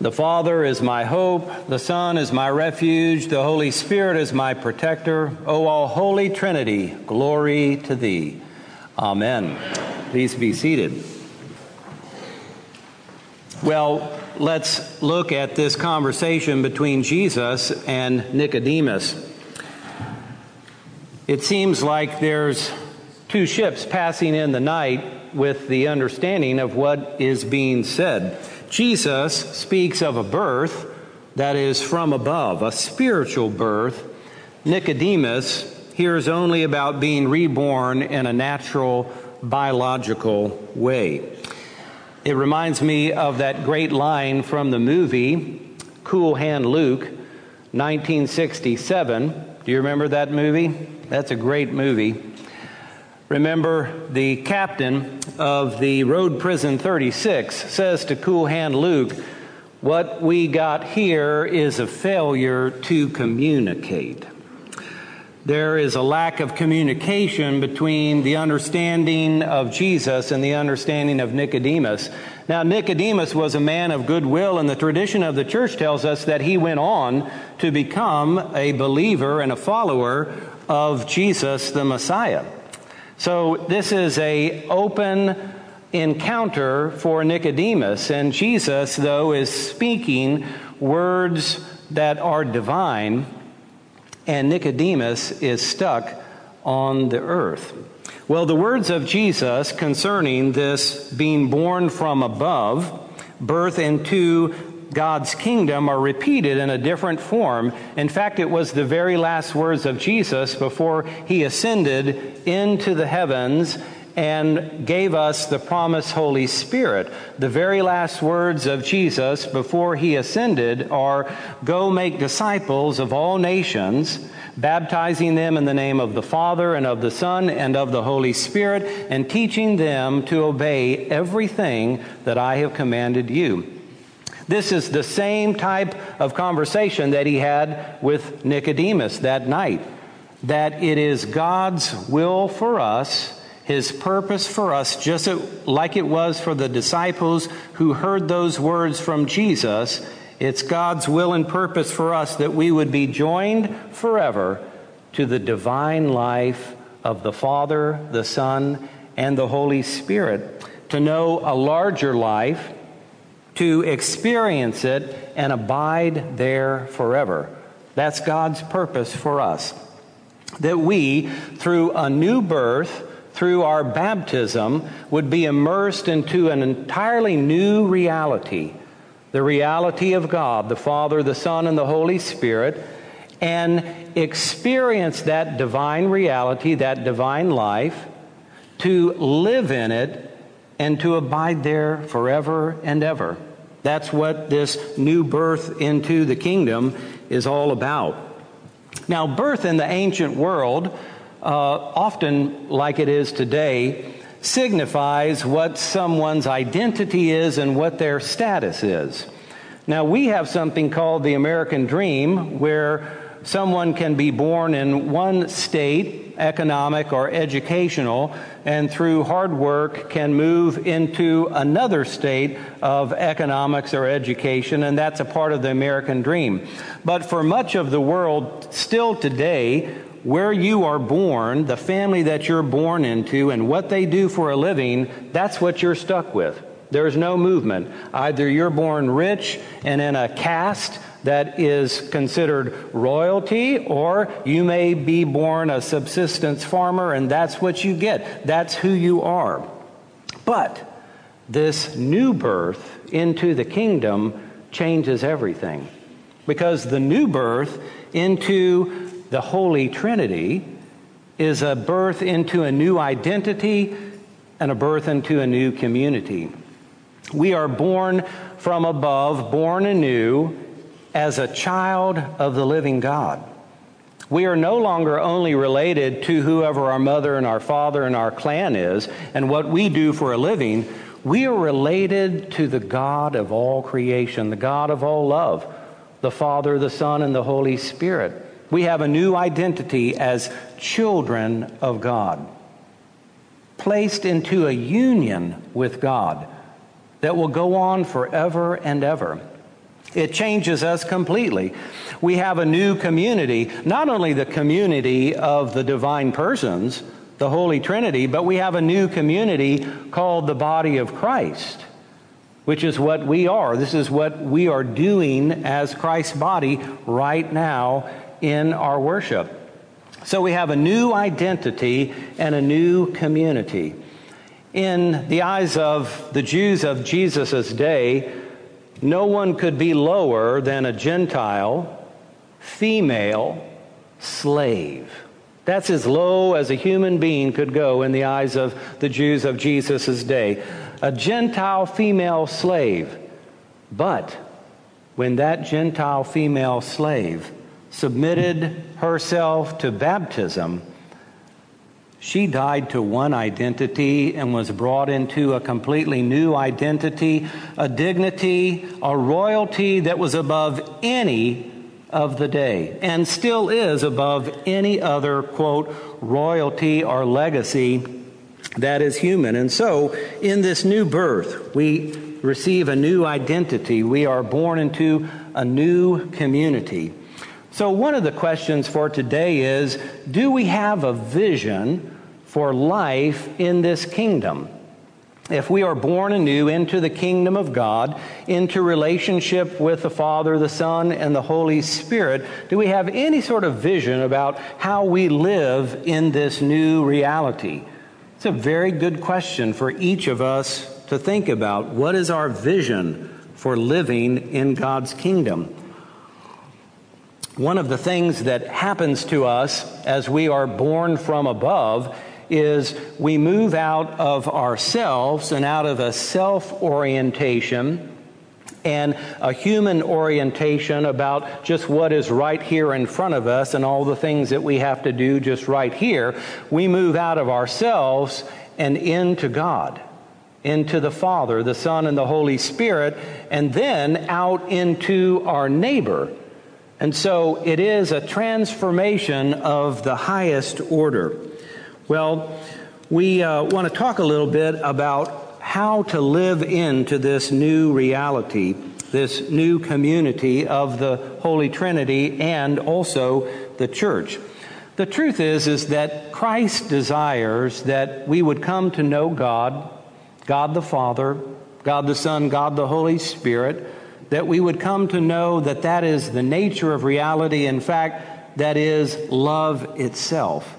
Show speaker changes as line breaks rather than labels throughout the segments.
The Father is my hope, the Son is my refuge, the Holy Spirit is my protector. O all holy Trinity, glory to thee. Amen. Please be seated. Well, let's look at this conversation between Jesus and Nicodemus. It seems like there's two ships passing in the night with the understanding of what is being said. Jesus speaks of a birth that is from above, a spiritual birth. Nicodemus hears only about being reborn in a natural, biological way. It reminds me of that great line from the movie Cool Hand Luke, 1967. Do you remember that movie? That's a great movie. Remember, the captain of the road prison 36 says to Cool Hand Luke, What we got here is a failure to communicate. There is a lack of communication between the understanding of Jesus and the understanding of Nicodemus. Now, Nicodemus was a man of goodwill, and the tradition of the church tells us that he went on to become a believer and a follower of Jesus the Messiah. So this is a open encounter for Nicodemus and Jesus though is speaking words that are divine and Nicodemus is stuck on the earth. Well, the words of Jesus concerning this being born from above, birth into God's kingdom are repeated in a different form. In fact, it was the very last words of Jesus before he ascended into the heavens and gave us the promised Holy Spirit. The very last words of Jesus before he ascended are Go make disciples of all nations, baptizing them in the name of the Father and of the Son and of the Holy Spirit, and teaching them to obey everything that I have commanded you. This is the same type of conversation that he had with Nicodemus that night. That it is God's will for us, his purpose for us, just like it was for the disciples who heard those words from Jesus. It's God's will and purpose for us that we would be joined forever to the divine life of the Father, the Son, and the Holy Spirit. To know a larger life to experience it and abide there forever. That's God's purpose for us. That we, through a new birth, through our baptism, would be immersed into an entirely new reality the reality of God, the Father, the Son, and the Holy Spirit, and experience that divine reality, that divine life, to live in it and to abide there forever and ever. That's what this new birth into the kingdom is all about. Now, birth in the ancient world, uh, often like it is today, signifies what someone's identity is and what their status is. Now, we have something called the American dream, where someone can be born in one state, economic or educational, and through hard work can move into another state of economics or education, and that's a part of the American dream. But for much of the world, still today, where you are born, the family that you're born into, and what they do for a living, that's what you're stuck with. There's no movement. Either you're born rich and in a caste that is considered royalty, or you may be born a subsistence farmer and that's what you get. That's who you are. But this new birth into the kingdom changes everything. Because the new birth into the Holy Trinity is a birth into a new identity and a birth into a new community. We are born from above, born anew as a child of the living God. We are no longer only related to whoever our mother and our father and our clan is and what we do for a living. We are related to the God of all creation, the God of all love, the Father, the Son, and the Holy Spirit. We have a new identity as children of God, placed into a union with God that will go on forever and ever. It changes us completely. We have a new community, not only the community of the divine persons, the Holy Trinity, but we have a new community called the body of Christ, which is what we are. This is what we are doing as Christ's body right now in our worship. So we have a new identity and a new community. In the eyes of the Jews of Jesus' day, no one could be lower than a Gentile, female, slave. That's as low as a human being could go in the eyes of the Jews of Jesus' day. A Gentile female slave. But when that Gentile female slave submitted herself to baptism, she died to one identity and was brought into a completely new identity, a dignity, a royalty that was above any of the day and still is above any other, quote, royalty or legacy that is human. And so, in this new birth, we receive a new identity. We are born into a new community. So, one of the questions for today is Do we have a vision for life in this kingdom? If we are born anew into the kingdom of God, into relationship with the Father, the Son, and the Holy Spirit, do we have any sort of vision about how we live in this new reality? It's a very good question for each of us to think about. What is our vision for living in God's kingdom? One of the things that happens to us as we are born from above is we move out of ourselves and out of a self orientation and a human orientation about just what is right here in front of us and all the things that we have to do just right here. We move out of ourselves and into God, into the Father, the Son, and the Holy Spirit, and then out into our neighbor and so it is a transformation of the highest order. Well, we uh, want to talk a little bit about how to live into this new reality, this new community of the Holy Trinity and also the church. The truth is is that Christ desires that we would come to know God, God the Father, God the Son, God the Holy Spirit that we would come to know that that is the nature of reality. In fact, that is love itself.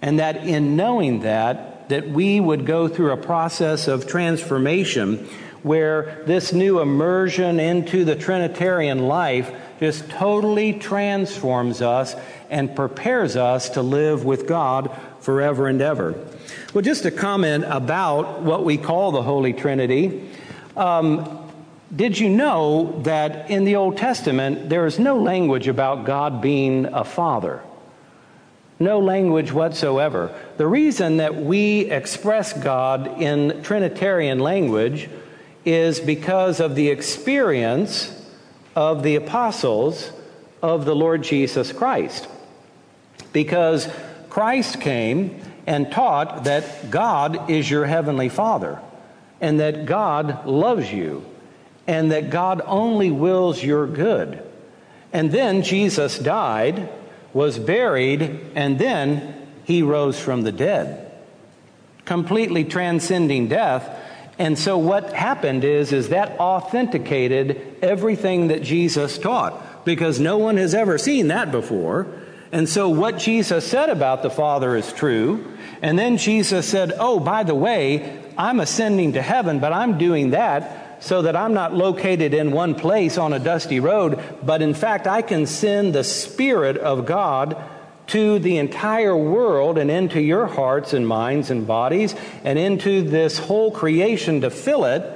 And that in knowing that, that we would go through a process of transformation where this new immersion into the Trinitarian life just totally transforms us and prepares us to live with God forever and ever. Well, just a comment about what we call the Holy Trinity. Um, did you know that in the Old Testament there is no language about God being a father? No language whatsoever. The reason that we express God in Trinitarian language is because of the experience of the apostles of the Lord Jesus Christ. Because Christ came and taught that God is your heavenly Father and that God loves you and that God only wills your good. And then Jesus died, was buried, and then he rose from the dead, completely transcending death. And so what happened is is that authenticated everything that Jesus taught because no one has ever seen that before. And so what Jesus said about the Father is true. And then Jesus said, "Oh, by the way, I'm ascending to heaven, but I'm doing that so that I'm not located in one place on a dusty road, but in fact, I can send the Spirit of God to the entire world and into your hearts and minds and bodies and into this whole creation to fill it.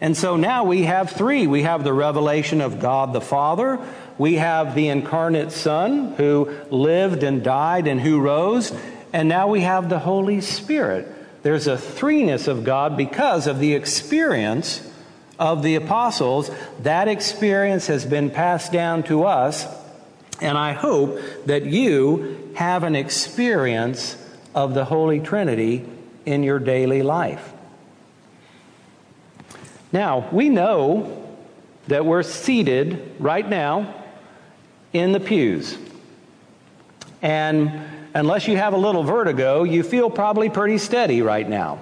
And so now we have three. We have the revelation of God the Father. We have the incarnate Son who lived and died and who rose. And now we have the Holy Spirit. There's a threeness of God because of the experience of the apostles, that experience has been passed down to us, and I hope that you have an experience of the Holy Trinity in your daily life. Now, we know that we're seated right now in the pews. And unless you have a little vertigo, you feel probably pretty steady right now.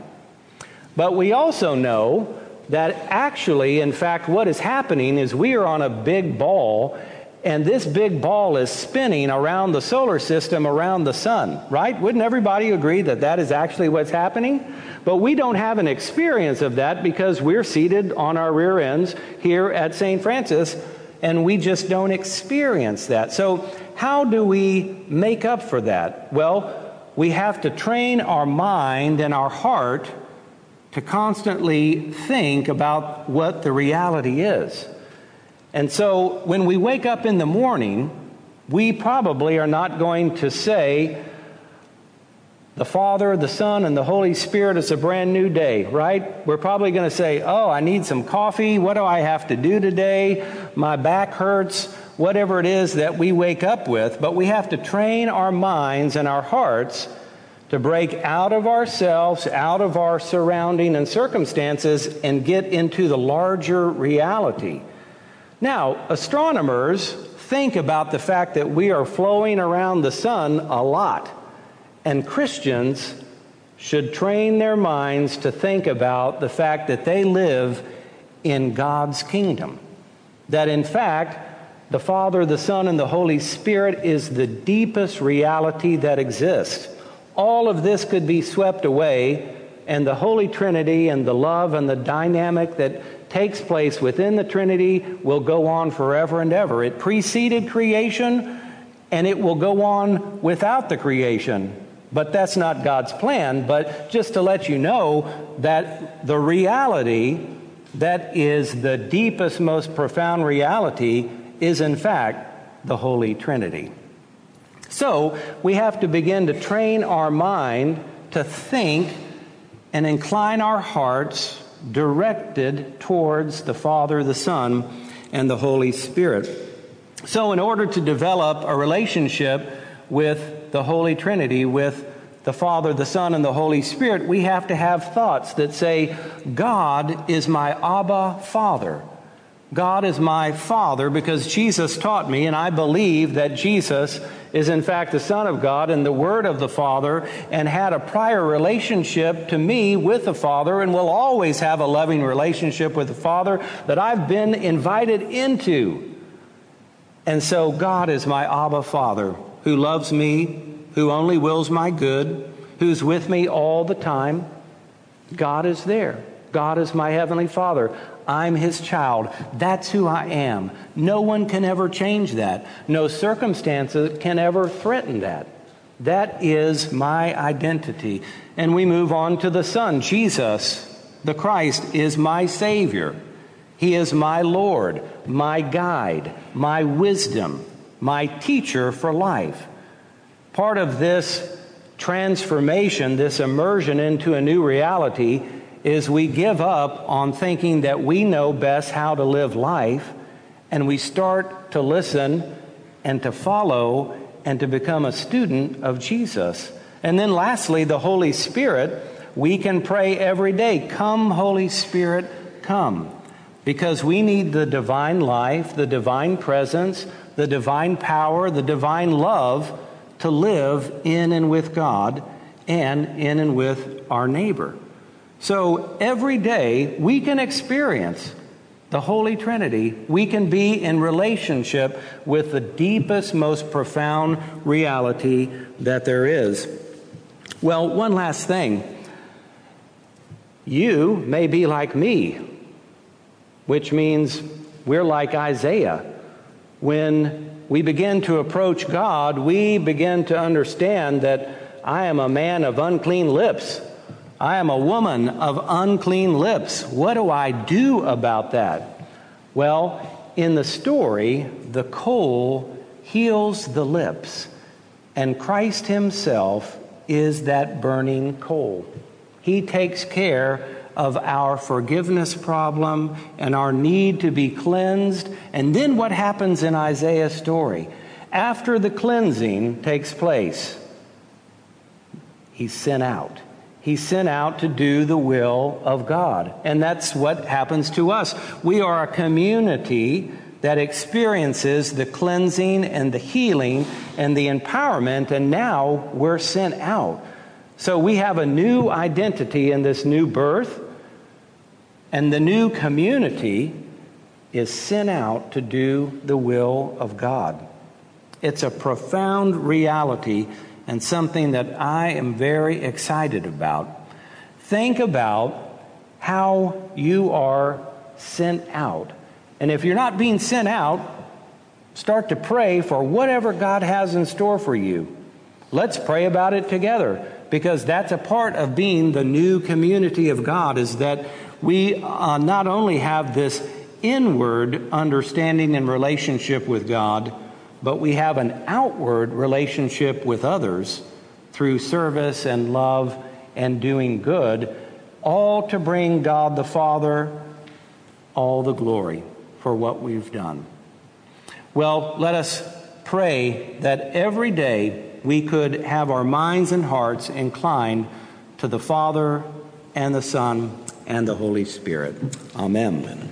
But we also know that actually, in fact, what is happening is we are on a big ball, and this big ball is spinning around the solar system around the sun, right? Wouldn't everybody agree that that is actually what's happening? But we don't have an experience of that because we're seated on our rear ends here at St. Francis, and we just don't experience that. So, how do we make up for that? Well, we have to train our mind and our heart to constantly think about what the reality is. And so when we wake up in the morning, we probably are not going to say, the Father, the Son, and the Holy Spirit, it's a brand new day, right? We're probably going to say, Oh, I need some coffee. What do I have to do today? My back hurts. Whatever it is that we wake up with. But we have to train our minds and our hearts to break out of ourselves, out of our surrounding and circumstances, and get into the larger reality. Now, astronomers think about the fact that we are flowing around the sun a lot, and Christians should train their minds to think about the fact that they live in God's kingdom. That in fact, the Father, the Son, and the Holy Spirit is the deepest reality that exists all of this could be swept away, and the Holy Trinity and the love and the dynamic that takes place within the Trinity will go on forever and ever. It preceded creation, and it will go on without the creation. But that's not God's plan. But just to let you know that the reality that is the deepest, most profound reality is, in fact, the Holy Trinity. So we have to begin to train our mind to think and incline our hearts directed towards the Father, the Son, and the Holy Spirit. So, in order to develop a relationship with the Holy Trinity, with the Father, the Son, and the Holy Spirit, we have to have thoughts that say, God is my Abba Father. God is my Father because Jesus taught me, and I believe that Jesus is in fact the Son of God and the Word of the Father, and had a prior relationship to me with the Father, and will always have a loving relationship with the Father that I've been invited into. And so God is my Abba Father who loves me, who only wills my good, who's with me all the time. God is there. God is my Heavenly Father. I'm his child. That's who I am. No one can ever change that. No circumstances can ever threaten that. That is my identity. And we move on to the Son. Jesus, the Christ, is my Savior. He is my Lord, my guide, my wisdom, my teacher for life. Part of this transformation, this immersion into a new reality, is we give up on thinking that we know best how to live life and we start to listen and to follow and to become a student of Jesus. And then lastly, the Holy Spirit, we can pray every day, Come, Holy Spirit, come. Because we need the divine life, the divine presence, the divine power, the divine love to live in and with God and in and with our neighbor. So every day we can experience the Holy Trinity. We can be in relationship with the deepest, most profound reality that there is. Well, one last thing. You may be like me, which means we're like Isaiah. When we begin to approach God, we begin to understand that I am a man of unclean lips. I am a woman of unclean lips. What do I do about that? Well, in the story, the coal heals the lips, and Christ Himself is that burning coal. He takes care of our forgiveness problem and our need to be cleansed. And then what happens in Isaiah's story? After the cleansing takes place, he's sent out He's sent out to do the will of God. And that's what happens to us. We are a community that experiences the cleansing and the healing and the empowerment, and now we're sent out. So we have a new identity in this new birth, and the new community is sent out to do the will of God. It's a profound reality and something that I am very excited about. Think about how you are sent out. And if you're not being sent out, start to pray for whatever God has in store for you. Let's pray about it together because that's a part of being the new community of God is that we uh, not only have this inward understanding and relationship with God, but we have an outward relationship with others through service and love and doing good, all to bring God the Father all the glory for what we've done. Well, let us pray that every day we could have our minds and hearts inclined to the Father and the Son and the Holy Spirit. Amen.